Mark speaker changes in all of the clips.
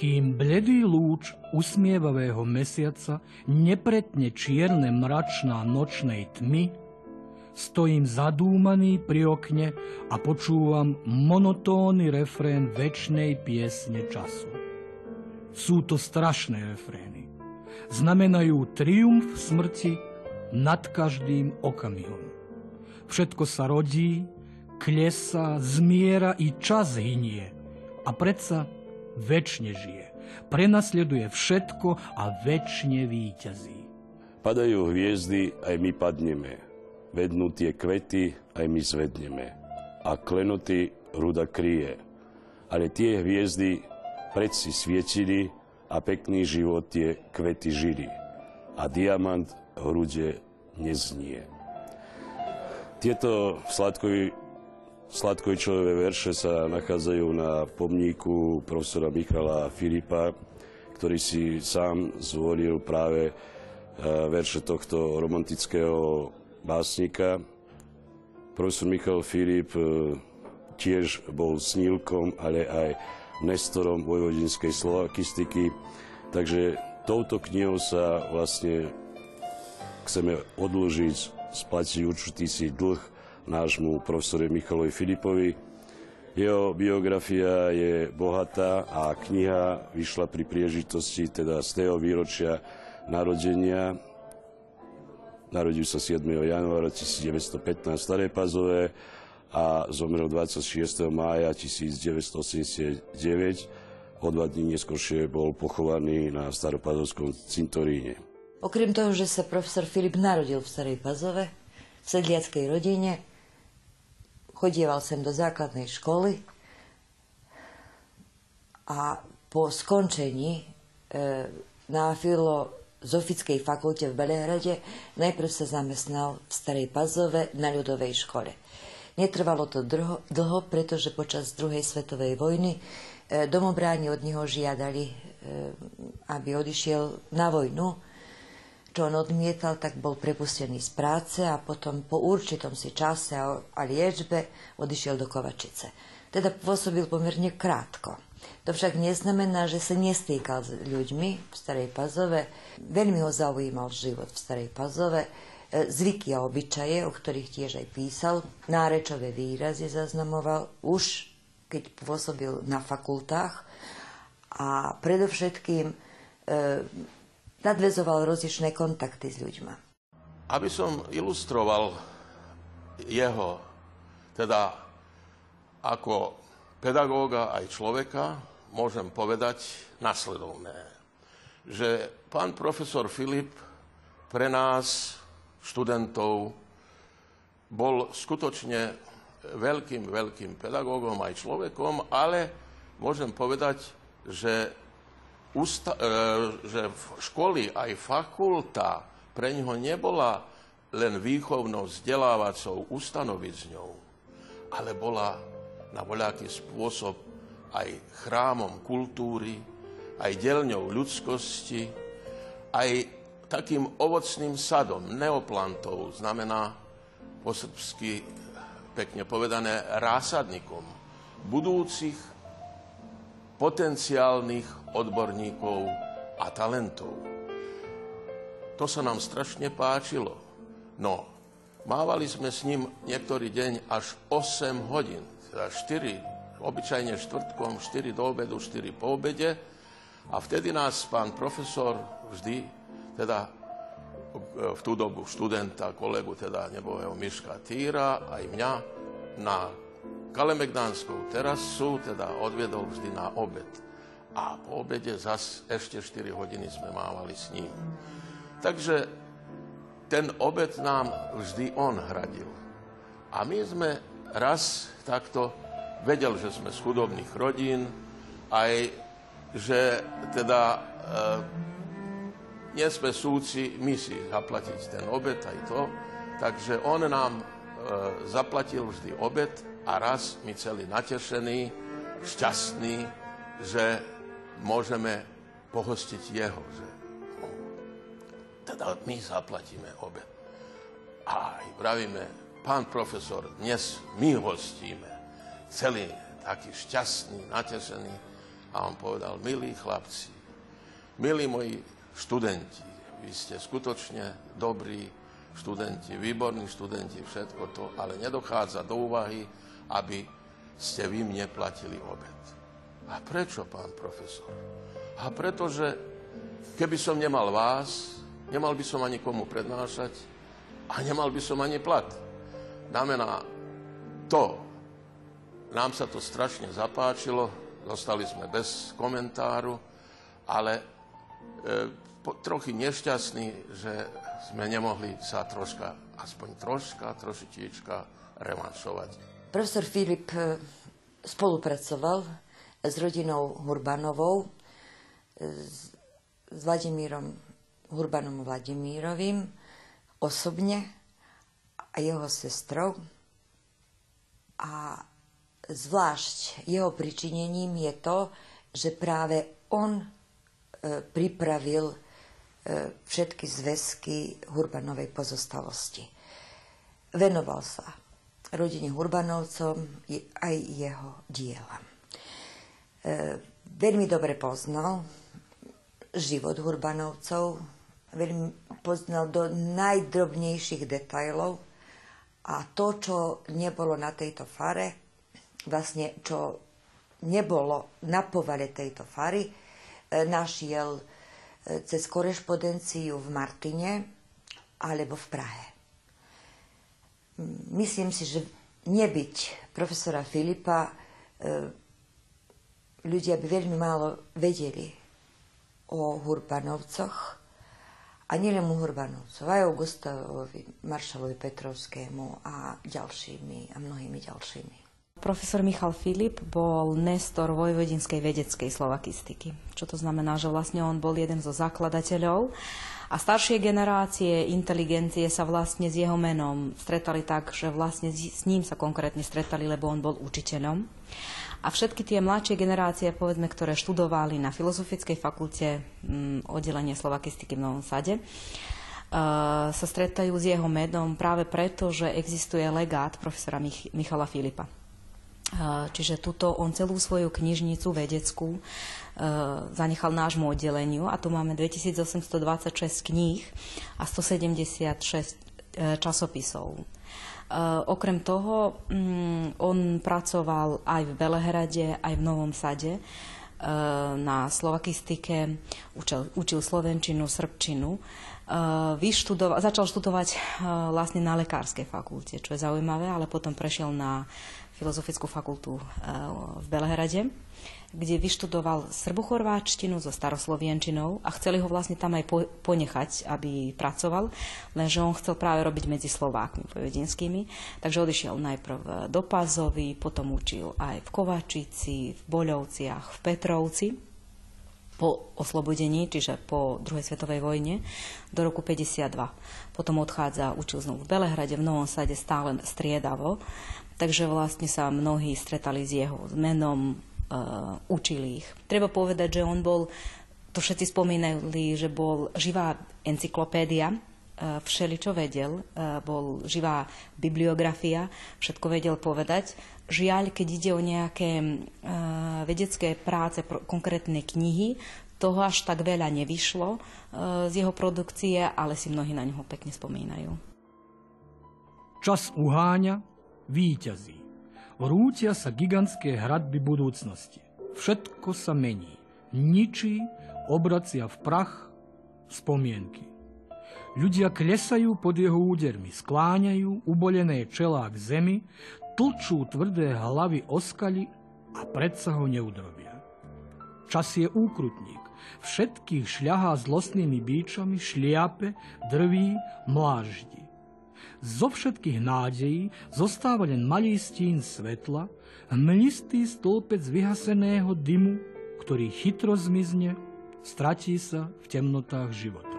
Speaker 1: kým bledý lúč usmievavého mesiaca nepretne čierne mračná nočnej tmy, stojím zadúmaný pri okne a počúvam monotónny refrén väčšnej piesne času. Sú to strašné refrény. Znamenajú triumf smrti nad každým okamihom. Všetko sa rodí, klesá, zmiera i čas hynie. A predsa väčšine žije. Prenasleduje všetko a väčšine víťazí.
Speaker 2: Padajú hviezdy, aj my padneme. Vednú tie kvety, aj my zvedneme. A klenoty ruda kryje. Ale tie hviezdy predsi svietili a pekný život tie kvety žili. A diamant v hrude neznie. Tieto sladkovi Sladkojčové verše sa nachádzajú na pomníku profesora Michala Filipa, ktorý si sám zvolil práve e, verše tohto romantického básnika. Profesor Michal Filip e, tiež bol snílkom, ale aj nestorom vojvodinskej slovakistiky. Takže touto knihou sa vlastne chceme odložiť, splatiť určitý si dlh nášmu profesorovi Michalovi Filipovi. Jeho biografia je bohatá a kniha vyšla pri príležitosti teda z tého výročia narodenia. Narodil sa 7. januára 1915 v Staré Pazové a zomrel 26. mája 1989. O dva dní neskôršie bol pochovaný na Staropazovskom cintoríne.
Speaker 3: Okrem toho, že sa profesor Filip narodil v Starej Pazove, v sedliackej rodine, Chodieval sem do základnej školy a po skončení e, na filozofickej fakulte v Belehrade najprv sa zamestnal v Starej Pazove na ľudovej škole. Netrvalo to dlho, dlho pretože počas druhej svetovej vojny e, domobráni od neho žiadali, e, aby odišiel na vojnu čo on odmietal, tak bol prepustený z práce a potom po určitom si čase a, liečbe odišiel do Kovačice. Teda pôsobil pomerne krátko. To však neznamená, že sa nestýkal s ľuďmi v Starej Pazove. Veľmi ho zaujímal život v Starej Pazove, e, zvyky a obyčaje, o ktorých tiež aj písal, nárečové výrazy zaznamoval už, keď pôsobil na fakultách a predovšetkým e, nadvezoval rozličné kontakty s ľuďmi.
Speaker 4: Aby som ilustroval jeho, teda ako pedagóga aj človeka, môžem povedať nasledovné. Že pán profesor Filip pre nás, študentov, bol skutočne veľkým, veľkým pedagógom aj človekom, ale môžem povedať, že usta- e, že školy aj fakulta pre ňoho nebola len výchovnou vzdelávacou ustanovizňou, ale bola na voľaký spôsob aj chrámom kultúry, aj delňou ľudskosti, aj takým ovocným sadom, neoplantov, znamená po srbsky pekne povedané rásadnikom, budúcich potenciálnych odborníkov a talentov. To sa nám strašne páčilo. No, mávali sme s ním niektorý deň až 8 hodín, teda 4, obyčajne štvrtkom, 4 do obedu, 4 po obede. A vtedy nás pán profesor vždy, teda v tú dobu študenta, kolegu, teda nebohého Miška Týra, aj mňa, na Kalemegdánskou terasu teda odviedol vždy na obed. A po obede zas ešte 4 hodiny sme mávali s ním. Takže ten obed nám vždy on hradil. A my sme raz takto vedel, že sme z chudobných rodín, aj že teda e, nie sme súci my si zaplatiť ten obed aj to, takže on nám e, zaplatil vždy obed a raz my celý natešení, šťastní, že môžeme pohostiť jeho, že teda my zaplatíme obed. A pravíme, pán profesor, dnes my hostíme, celý taký šťastný, natešený. a on povedal, milí chlapci, milí moji študenti, vy ste skutočne dobrí študenti, výborní študenti, všetko to, ale nedochádza do úvahy, aby ste vy mne platili obed. A prečo, pán profesor? A pretože keby som nemal vás, nemal by som ani komu prednášať a nemal by som ani plat. Znamená to, nám sa to strašne zapáčilo, zostali sme bez komentáru, ale e, po, trochy nešťastní, že sme nemohli sa troška, aspoň troška, trošičička revanšovať.
Speaker 3: Profesor Filip e, spolupracoval s rodinou Hurbanovou, s, s Vladimírom Hurbanom Vladimírovým osobne a jeho sestrou. A zvlášť jeho pričinením je to, že práve on e, pripravil e, všetky zväzky Hurbanovej pozostalosti. Venoval sa rodine Hurbanovcom aj jeho dielam. E, veľmi dobre poznal život Hurbanovcov, veľmi poznal do najdrobnejších detajlov a to, čo nebolo na tejto fare, vlastne čo nebolo na povale tejto fary, e, našiel e, cez korešpondenciu v Martine alebo v Prahe. Myslím si, že nebyť profesora Filipa, e, ľudia by veľmi málo vedeli o Hurbanovcoch a nielen u Hurbanovcov, aj o Gustavovi Maršalovi Petrovskému a ďalšími a mnohými ďalšími.
Speaker 5: Profesor Michal Filip bol nestor vojvodinskej vedeckej slovakistiky. Čo to znamená, že vlastne on bol jeden zo zakladateľov a staršie generácie inteligencie sa vlastne s jeho menom stretali tak, že vlastne s ním sa konkrétne stretali, lebo on bol učiteľom. A všetky tie mladšie generácie, povedzme, ktoré študovali na Filozofickej fakulte m, mm, oddelenie slovakistiky v Novom Sade, uh, sa stretajú s jeho menom práve preto, že existuje legát profesora Mich- Michala Filipa. Čiže tuto on celú svoju knižnicu vedeckú e, zanechal nášmu oddeleniu a tu máme 2826 kníh a 176 e, časopisov. Okrem toho, mm, on pracoval aj v Belehrade, aj v Novom Sade na slovakistike, učil, učil slovenčinu, srbčinu. Vyštudoval, začal študovať vlastne na lekárskej fakulte, čo je zaujímavé, ale potom prešiel na Filozofickú fakultu eh, v Belehrade, kde vyštudoval srbochorváčtinu so staroslovienčinou a chceli ho vlastne tam aj ponechať, aby pracoval, lenže on chcel práve robiť medzi Slovákmi povedinskými, takže odišiel najprv do Pazovy, potom učil aj v Kovačici, v Boľovciach, v Petrovci, po oslobodení, čiže po druhej svetovej vojne, do roku 52. Potom odchádza, učil znovu v Belehrade, v Novom Sade stále striedavo takže vlastne sa mnohí stretali s jeho menom, učili ich. Treba povedať, že on bol, to všetci spomínali, že bol živá encyklopédia, uh, všeli, čo vedel, uh, bol živá bibliografia, všetko vedel povedať. Žiaľ, keď ide o nejaké uh, vedecké práce, pro, konkrétne knihy, toho až tak veľa nevyšlo z jeho produkcie, ale si mnohí na neho pekne spomínajú.
Speaker 1: Čas uháňa, víťazí. Rútia sa gigantské hradby budúcnosti. Všetko sa mení. Ničí, obracia v prach spomienky. Ľudia klesajú pod jeho údermi, skláňajú ubolené čelá k zemi, tlčú tvrdé hlavy o skaly a predsa ho neudrobia. Čas je úkrutník. Všetkých šľahá zlostnými bíčami, šliape, drví, mláždi. Zo všetkých nádejí zostáva len malý stín svetla, hmlistý stĺpec vyhaseného dymu, ktorý chytro zmizne, stratí sa v temnotách života.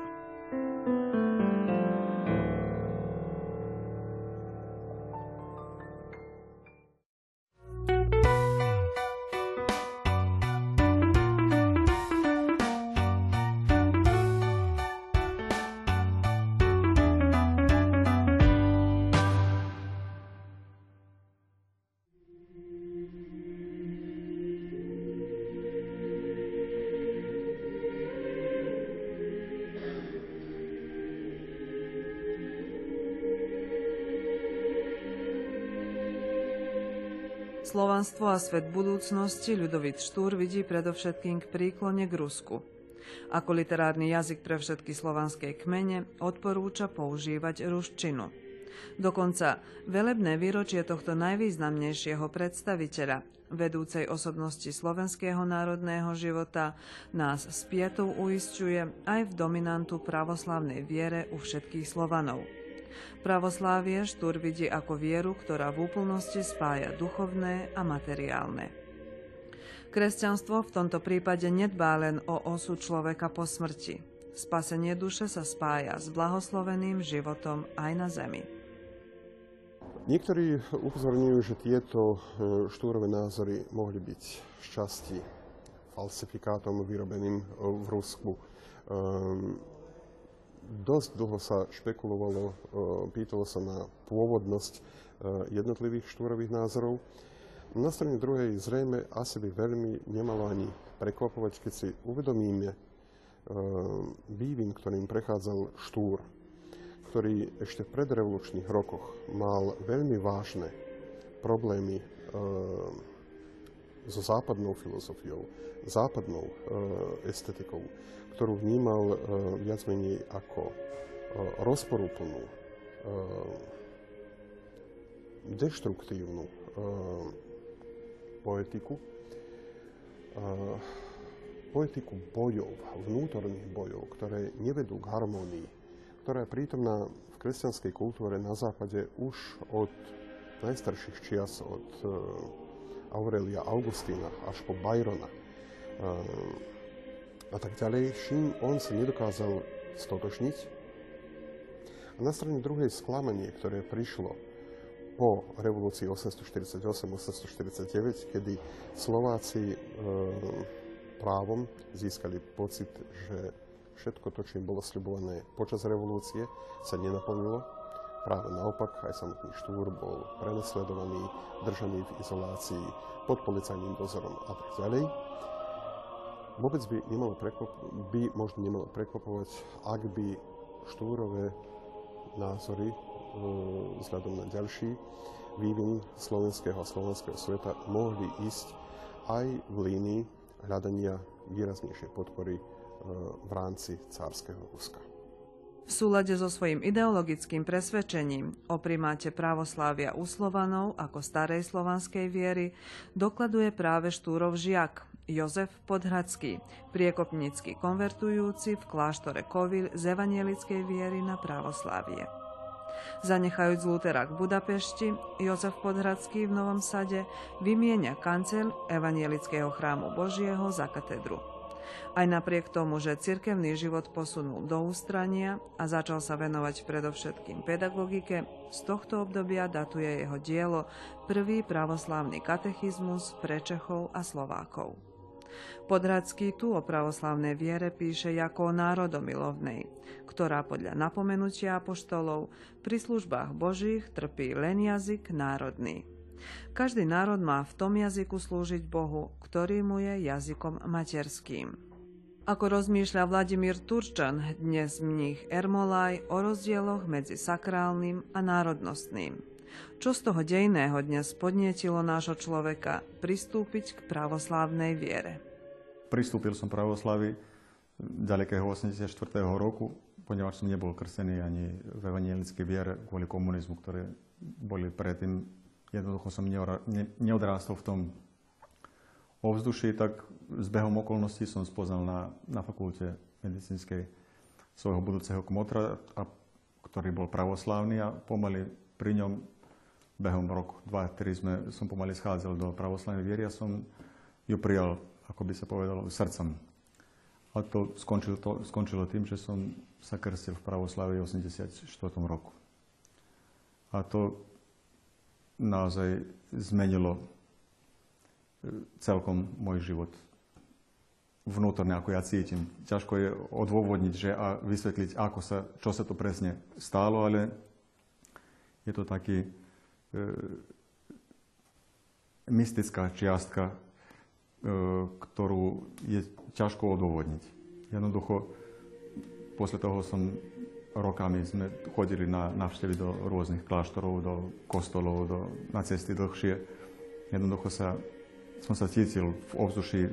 Speaker 6: Slovanstvo a svet budúcnosti Ľudovit Štúr vidí predovšetkým k príklone k Rusku. Ako literárny jazyk pre všetky slovanské kmene odporúča používať ruštinu. Dokonca velebné výročie tohto najvýznamnejšieho predstaviteľa, vedúcej osobnosti slovenského národného života, nás s uisťuje aj v dominantu pravoslavnej viere u všetkých Slovanov. Pravoslávie Štúr vidí ako vieru, ktorá v úplnosti spája duchovné a materiálne. Kresťanstvo v tomto prípade nedbá len o osu človeka po smrti. Spasenie duše sa spája s blahosloveným životom aj na zemi.
Speaker 7: Niektorí upozorňujú, že tieto e, štúrové názory mohli byť z časti falsifikátom vyrobeným v Rusku. Ehm, dosť dlho sa špekulovalo, e, pýtalo sa na pôvodnosť e, jednotlivých štúrových názorov. Na strane druhej zrejme asi by veľmi nemalo ani prekvapovať, keď si uvedomíme e, vývin, ktorým prechádzal štúr, ktorý ešte v predrevolučných rokoch mal veľmi vážne problémy so západnou filozofiou, západnou estetikou ktorú vnímal e, viac menej ako e, rozporúplnú, e, deštruktívnu poetiku, poetiku bojov, vnútorných bojov, ktoré nevedú k harmónii, ktorá je prítomná v kresťanskej kultúre na západe už od najstarších čias, od Aurelia Augustína až po Byrona a tak ďalej, čím on sa nedokázal stotočniť. A na strane druhej sklamanie, ktoré prišlo po revolúcii 848-849, kedy Slováci e, právom získali pocit, že všetko to, čo im bolo sľubované počas revolúcie, sa nenaplnilo. Práve naopak, aj samotný Štúr bol prenasledovaný, držaný v izolácii, pod policajným dozorom a tak ďalej vôbec by, nemalo by možno nemalo prekvapovať, ak by štúrové názory e, vzhľadom na ďalší vývin slovenského a slovenského sveta mohli ísť aj v línii hľadania výraznejšej podpory e, v rámci cárskeho Ruska.
Speaker 6: V súlade so svojím ideologickým presvedčením o primáte právoslávia u Slovanov ako starej slovanskej viery dokladuje práve Štúrov žiak, Jozef Podhradský, priekopnícky konvertujúci v kláštore Kovil z evanielickej viery na pravoslávie. Zanechajúc Lutera k Budapešti, Jozef Podhradský v Novom Sade vymienia kancel evanielického chrámu Božieho za katedru. Aj napriek tomu, že cirkevný život posunul do ústrania a začal sa venovať predovšetkým pedagogike, z tohto obdobia datuje jeho dielo prvý pravoslávny katechizmus pre Čechov a Slovákov. Podradský tu o pravoslavnej viere píše ako o národomilovnej, ktorá podľa napomenutia apoštolov pri službách Božích trpí len jazyk národný. Každý národ má v tom jazyku slúžiť Bohu, ktorý mu je jazykom materským. Ako rozmýšľa Vladimír Turčan, dnes mních Ermolaj o rozdieloch medzi sakrálnym a národnostným. Čo z toho dejného dnes podnietilo nášho človeka pristúpiť k pravoslávnej viere?
Speaker 8: pristúpil som pravoslavi ďalekého 84. roku, ponieważ som nebol krstený ani v evangelickej viere kvôli komunizmu, ktoré boli predtým. Jednoducho som neodrástol v tom ovzduši, tak s behom okolností som spoznal na, na fakulte medicínskej svojho budúceho kmotra, a, ktorý bol pravoslávny a pomaly pri ňom behom roku, dva, ktorý sme, som pomaly schádzal do pravoslavnej viery a som ju prijal ako by sa povedalo, srdcom. A to skončilo, to skončilo tým, že som sa krstil v pravoslave v 84. roku. A to naozaj zmenilo e, celkom môj život vnútorne, ako ja cítim. Ťažko je odôvodniť že a vysvetliť, ako sa, čo sa to presne stálo, ale je to taký e, mystická čiastka E, ktorú je ťažko odôvodniť. Jednoducho, posle toho som rokami sme chodili na návštevy do rôznych kláštorov, do kostolov, do, na cesty dlhšie. Jednoducho sa, som sa cítil v ovzduší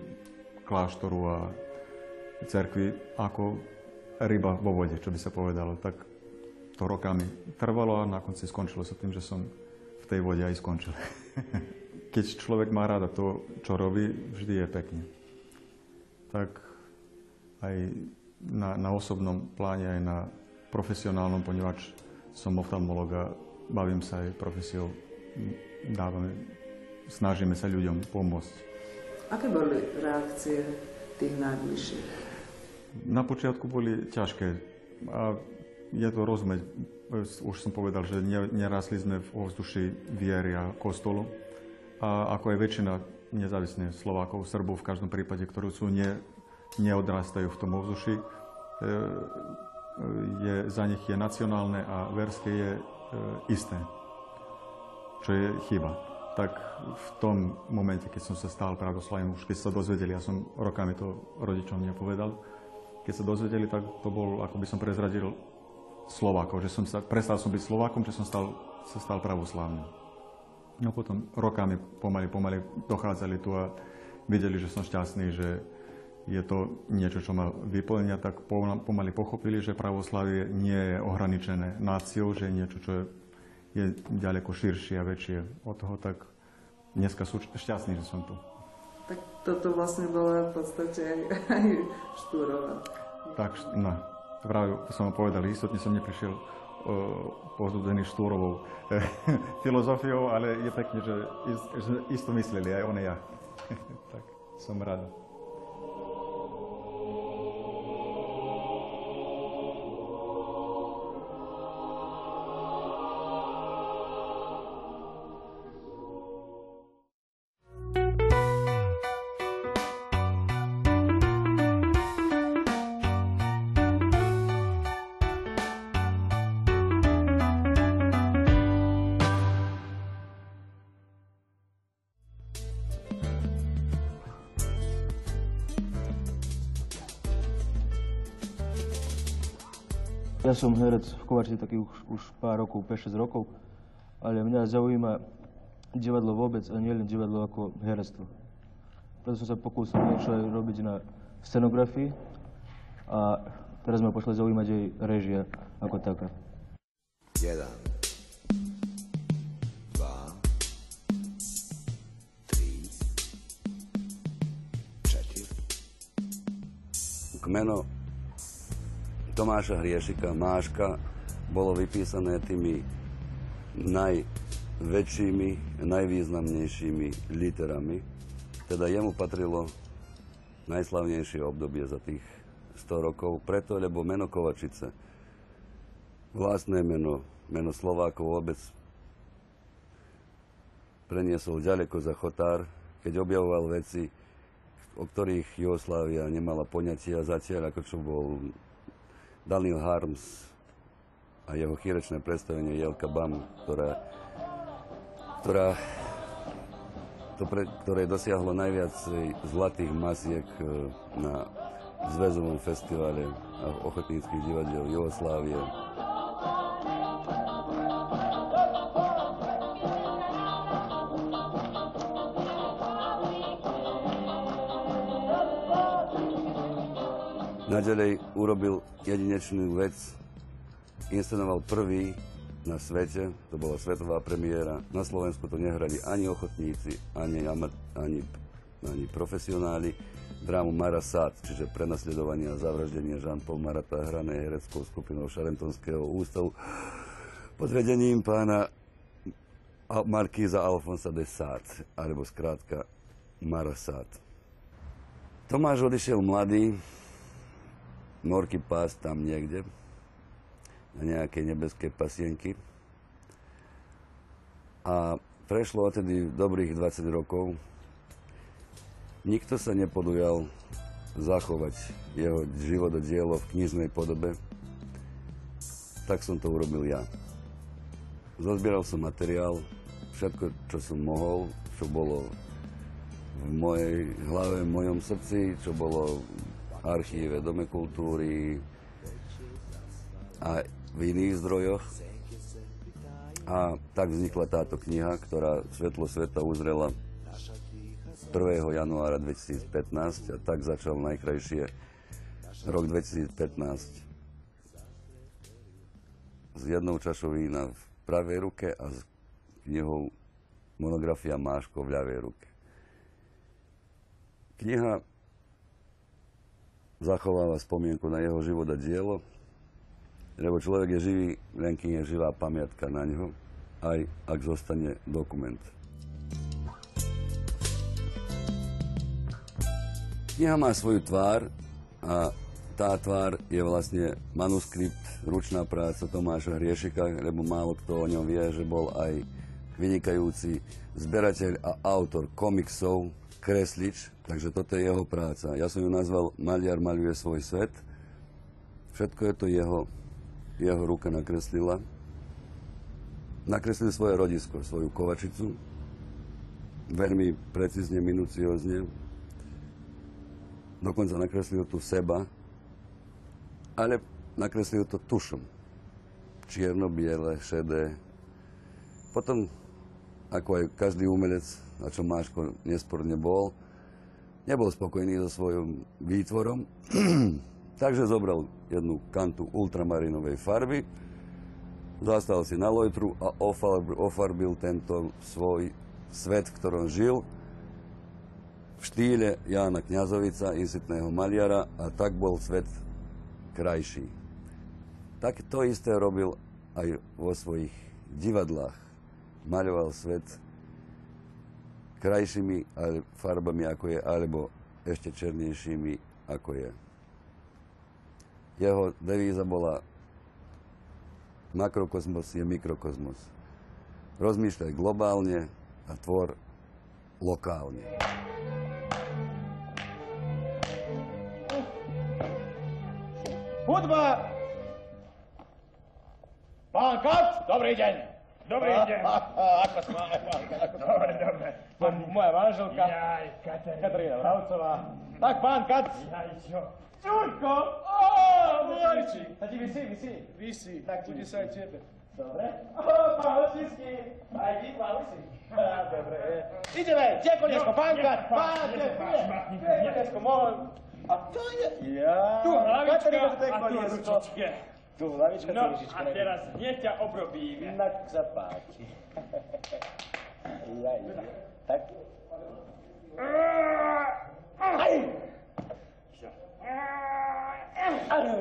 Speaker 8: kláštoru a cerkvy ako ryba vo vode, čo by sa povedalo. Tak to rokami trvalo a na konci skončilo sa tým, že som v tej vode aj skončil. Keď človek má rada to, čo robí, vždy je pekne. Tak aj na, na osobnom pláne, aj na profesionálnom, ponieważ som oftalmolog a bavím sa aj profesiou, dávame, snažíme sa ľuďom pomôcť.
Speaker 6: Aké boli reakcie tých najbližších?
Speaker 8: Na počiatku boli ťažké a je to rozumieť. Už som povedal, že nerasli sme v ovzduši viery a kostolu. A ako aj väčšina nezávislne Slovákov, Srbov v každom prípade, ktorí sú ne, neodrastajú v tom ovzduši, e, je, za nich je nacionálne a verské je e, isté, čo je chyba. Tak v tom momente, keď som sa stal pravoslavným, už keď sa dozvedeli, ja som rokami to rodičom nepovedal, keď sa dozvedeli, tak to bol, ako by som prezradil Slovákov, že som sa, prestal som byť Slovákom, že som stal, sa stal pravoslavným. No potom rokami pomaly, pomaly dochádzali tu a videli, že som šťastný, že je to niečo, čo ma vyplňa, tak pomaly pochopili, že pravoslavie nie je ohraničené náciou, že je niečo, čo je, je ďaleko širšie a väčšie od toho, tak dneska sú šťastní, že som tu.
Speaker 6: Tak toto vlastne bolo v podstate aj, aj štúrova.
Speaker 8: Tak, no, práve som povedal, istotne som neprišiel uh, pozbudený štúrovou filozofiou, ale je pekne, že, že isto mysleli aj on a ja. tak som rád.
Speaker 9: Som herec v Kovačici taký už, už pár rokov, 5-6 rokov, ale mňa zaujíma divadlo vôbec a nie len divadlo ako herectvo. Preto som sa pokúsil niečo aj robiť na scenografii a teraz ma pošla zaujímať aj režia ako taká. Jeden. Dva.
Speaker 10: Tomáša Hriešika, Máška, bolo vypísané tými najväčšími, najvýznamnejšími literami. Teda jemu patrilo najslavnejšie obdobie za tých 100 rokov, preto, lebo meno Kovačice, vlastné meno, meno Slovákov vôbec preniesol ďaleko za Chotár, keď objavoval veci, o ktorých Jugoslávia nemala poňatia zatiaľ, ako čo bol Daniel Harms a jeho chýrečné predstavenie Jelka Bam, ktorá, ktorá to pre, ktoré dosiahlo najviac zlatých masiek e, na Zväzovom festivale a ochotníckých divadiel Jugoslávie. Naďalej urobil jedinečnú vec, inscenoval prvý na svete, to bola svetová premiéra. Na Slovensku to nehrali ani ochotníci, ani, ani, ani profesionáli. Drámu Marasat, čiže prenasledovanie a zavraždenie Jean-Paul Marata hrané hereckou skupinou Šarentonského ústavu pod vedením pána Markíza Alfonsa de Sade, alebo skrátka Marasat. Tomáš odišiel mladý, norky pás tam niekde, na nejakej nebeskej pasienky. A prešlo odtedy dobrých 20 rokov. Nikto sa nepodujal zachovať jeho život a dielo v knižnej podobe. Tak som to urobil ja. Zozbieral som materiál, všetko, čo som mohol, čo bolo v mojej hlave, v mojom srdci, čo bolo archíve, Dome kultúry a v iných zdrojoch. A tak vznikla táto kniha, ktorá svetlo sveta uzrela 1. januára 2015 a tak začal najkrajšie rok 2015 s jednou čašou vína v pravej ruke a s knihou monografia Máško v ľavej ruke. Kniha zachováva spomienku na jeho život a dielo, lebo človek je živý, len je živá pamiatka na ňo, aj ak zostane dokument. Kniha má svoju tvár a tá tvár je vlastne manuskript, ručná práca Tomáša Hriešika, lebo málo kto o ňom vie, že bol aj vynikajúci zberateľ a autor komiksov, kreslič, takže toto je jeho práca. Ja som ju nazval Maliar maluje svoj svet. Všetko je to jeho, jeho ruka nakreslila. Nakreslil svoje rodisko, svoju kovačicu. Veľmi precízne, minuciózne dokonca nakreslil tu seba, ale nakreslil to tušom. Čierno-biele, šedé. Potom, ako aj každý umelec, na čo Máško nesporne bol, nebol spokojný so svojím výtvorom, takže zobral jednu kantu ultramarinovej farby, zastal si na lojtru a ofarbil tento svoj svet, v ktorom žil, v štýle Jána Kňazovica, insitného maliara a tak bol svet krajší. Tak to isté robil aj vo svojich divadlách. Maľoval svet krajšími farbami, ako je, alebo ešte černejšími, ako je. Jeho devíza bola makrokozmos je mikrokozmos. Rozmýšľaj globálne a tvor lokálne.
Speaker 11: Hudba! Pán Kat, dobrý deň.
Speaker 12: Dobrý deň.
Speaker 11: Ako pán Kat?
Speaker 12: Dobre, dobre.
Speaker 11: Moja manželka.
Speaker 12: Jaj, Katerína.
Speaker 11: Katarína Vravcová. Tak, pán Kat.
Speaker 12: Jaj, čo?
Speaker 11: Čurko! Ó, môjči. Tak ti vysí, vysí.
Speaker 12: Vysí, tak bude sa aj tebe.
Speaker 11: Dobre. Ó, pán Hočínsky. Aj ty, pán vysí. Dobre. Ideme, tie koliesko, pán Kat. Pán, tie koliesko, mohol. A to je... Ja.
Speaker 12: Tu hlavička
Speaker 11: Katarína, je
Speaker 12: a tu ručičke.
Speaker 11: Tu hlavička,
Speaker 12: No a teraz hneď ťa obrobíme.
Speaker 11: Inak sa páči. ja, ja. Tak. Aj! Áno.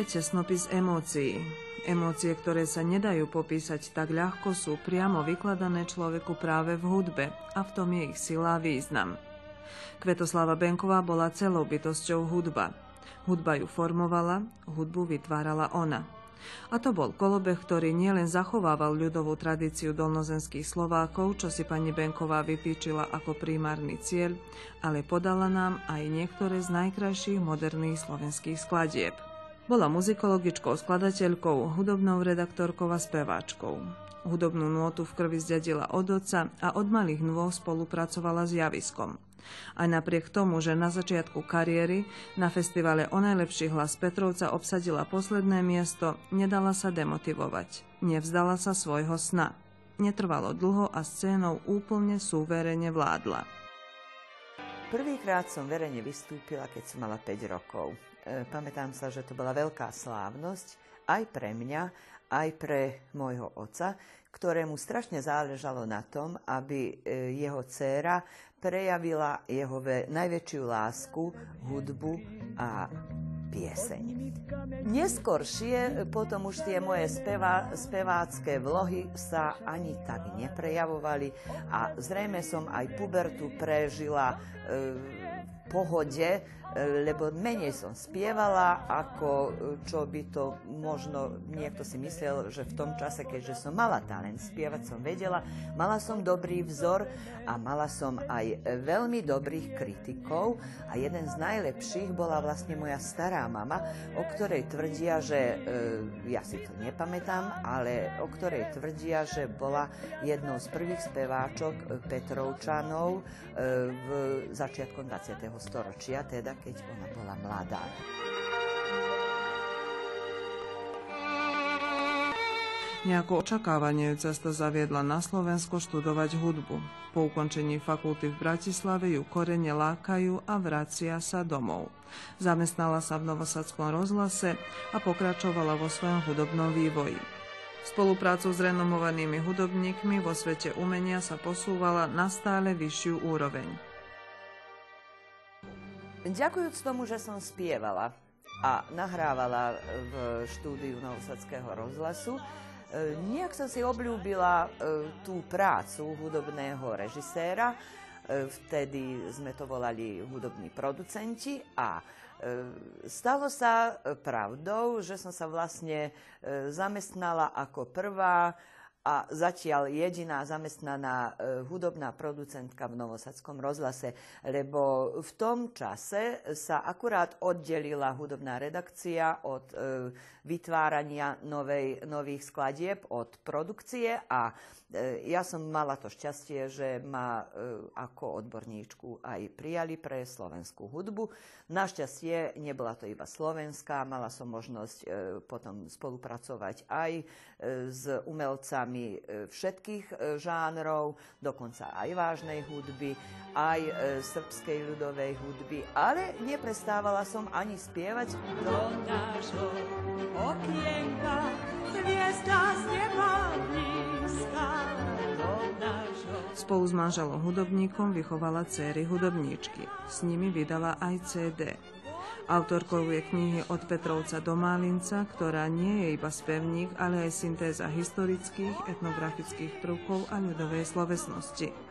Speaker 6: Je cesnopis emócií. Emócie, ktoré sa nedajú popísať tak ľahko, sú priamo vykladané človeku práve v hudbe a v tom je ich sila a význam. Kvetoslava Benková bola celou bytosťou hudba. Hudba ju formovala, hudbu vytvárala ona. A to bol kolobeh, ktorý nielen zachovával ľudovú tradíciu dolnozenských Slovákov, čo si pani Benková vytýčila ako primárny cieľ, ale podala nám aj niektoré z najkrajších moderných slovenských skladieb. Bola muzikologičkou, skladateľkou, hudobnou redaktorkou a speváčkou. Hudobnú nôtu v krvi zdedila od oca a od malých nôh spolupracovala s javiskom. Aj napriek tomu, že na začiatku kariéry na festivale O najlepší hlas Petrovca obsadila posledné miesto, nedala sa demotivovať. Nevzdala sa svojho sna. Netrvalo dlho a scénou úplne súverene vládla.
Speaker 13: Prvýkrát som verejne vystúpila, keď som mala 5 rokov. E, pamätám sa, že to bola veľká slávnosť aj pre mňa, aj pre môjho otca, ktorému strašne záležalo na tom, aby e, jeho dcéra prejavila jeho najväčšiu lásku, hudbu a pieseň. Neskôršie potom už tie moje speva, spevácké vlohy sa ani tak neprejavovali a zrejme som aj pubertu prežila e, pohode, lebo menej som spievala, ako čo by to možno niekto si myslel, že v tom čase, keďže som mala talent spievať, som vedela, mala som dobrý vzor a mala som aj veľmi dobrých kritikov a jeden z najlepších bola vlastne moja stará mama, o ktorej tvrdia, že, e, ja si to nepamätám, ale o ktorej tvrdia, že bola jednou z prvých speváčok Petrovčanov e, v začiatkom 20. storočia, teda keď ona bola mladá.
Speaker 6: Nejako očakávanie cesta zaviedla na Slovensko študovať hudbu. Po ukončení fakulty v Bratislave ju korene lákajú a vracia sa domov. Zamestnala sa v Novosadskom rozhlase a pokračovala vo svojom hudobnom vývoji. Spoluprácu s renomovanými hudobníkmi vo svete umenia sa posúvala na stále vyššiu úroveň.
Speaker 13: Ďakujúc tomu, že som spievala a nahrávala v štúdiu Novosadského rozhlasu, e, nejak som si obľúbila e, tú prácu hudobného režiséra. E, vtedy sme to volali hudobní producenti a stalo sa pravdou, že som sa vlastne zamestnala ako prvá a zatiaľ jediná zamestnaná e, hudobná producentka v Novosadskom rozhlase, lebo v tom čase sa akurát oddelila hudobná redakcia od e, vytvárania novej, nových skladieb, od produkcie a ja som mala to šťastie, že ma e, ako odborníčku aj prijali pre slovenskú hudbu. Našťastie nebola to iba slovenská, mala som možnosť e, potom spolupracovať aj s umelcami všetkých žánrov, dokonca aj vážnej hudby, aj srbskej ľudovej hudby, ale neprestávala som ani spievať. Do nášho okienka hviezda z neba
Speaker 6: Spolu s manželom hudobníkom vychovala céry hudobníčky. S nimi vydala aj CD. Autorkou je knihy Od Petrovca do Málinca, ktorá nie je iba spevník, ale aj syntéza historických, etnografických prvkov a ľudovej slovesnosti.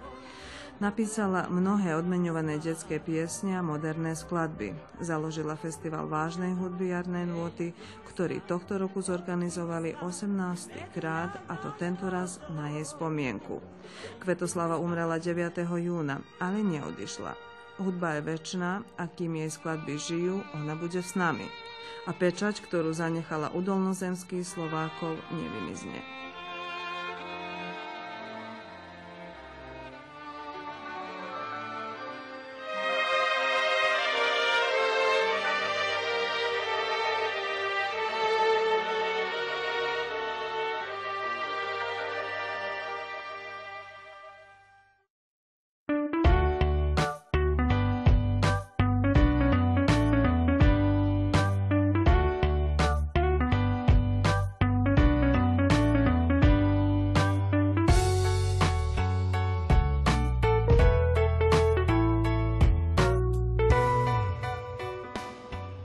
Speaker 6: Napísala mnohé odmeňované detské piesne a moderné skladby. Založila festival vážnej hudby Jarné nôty, ktorý tohto roku zorganizovali 18. krát a to tento raz na jej spomienku. Kvetoslava umrela 9. júna, ale neodišla. Hudba je väčšiná a kým jej skladby žijú, ona bude s nami. A pečať, ktorú zanechala udolnozemských Slovákov, nevymizne.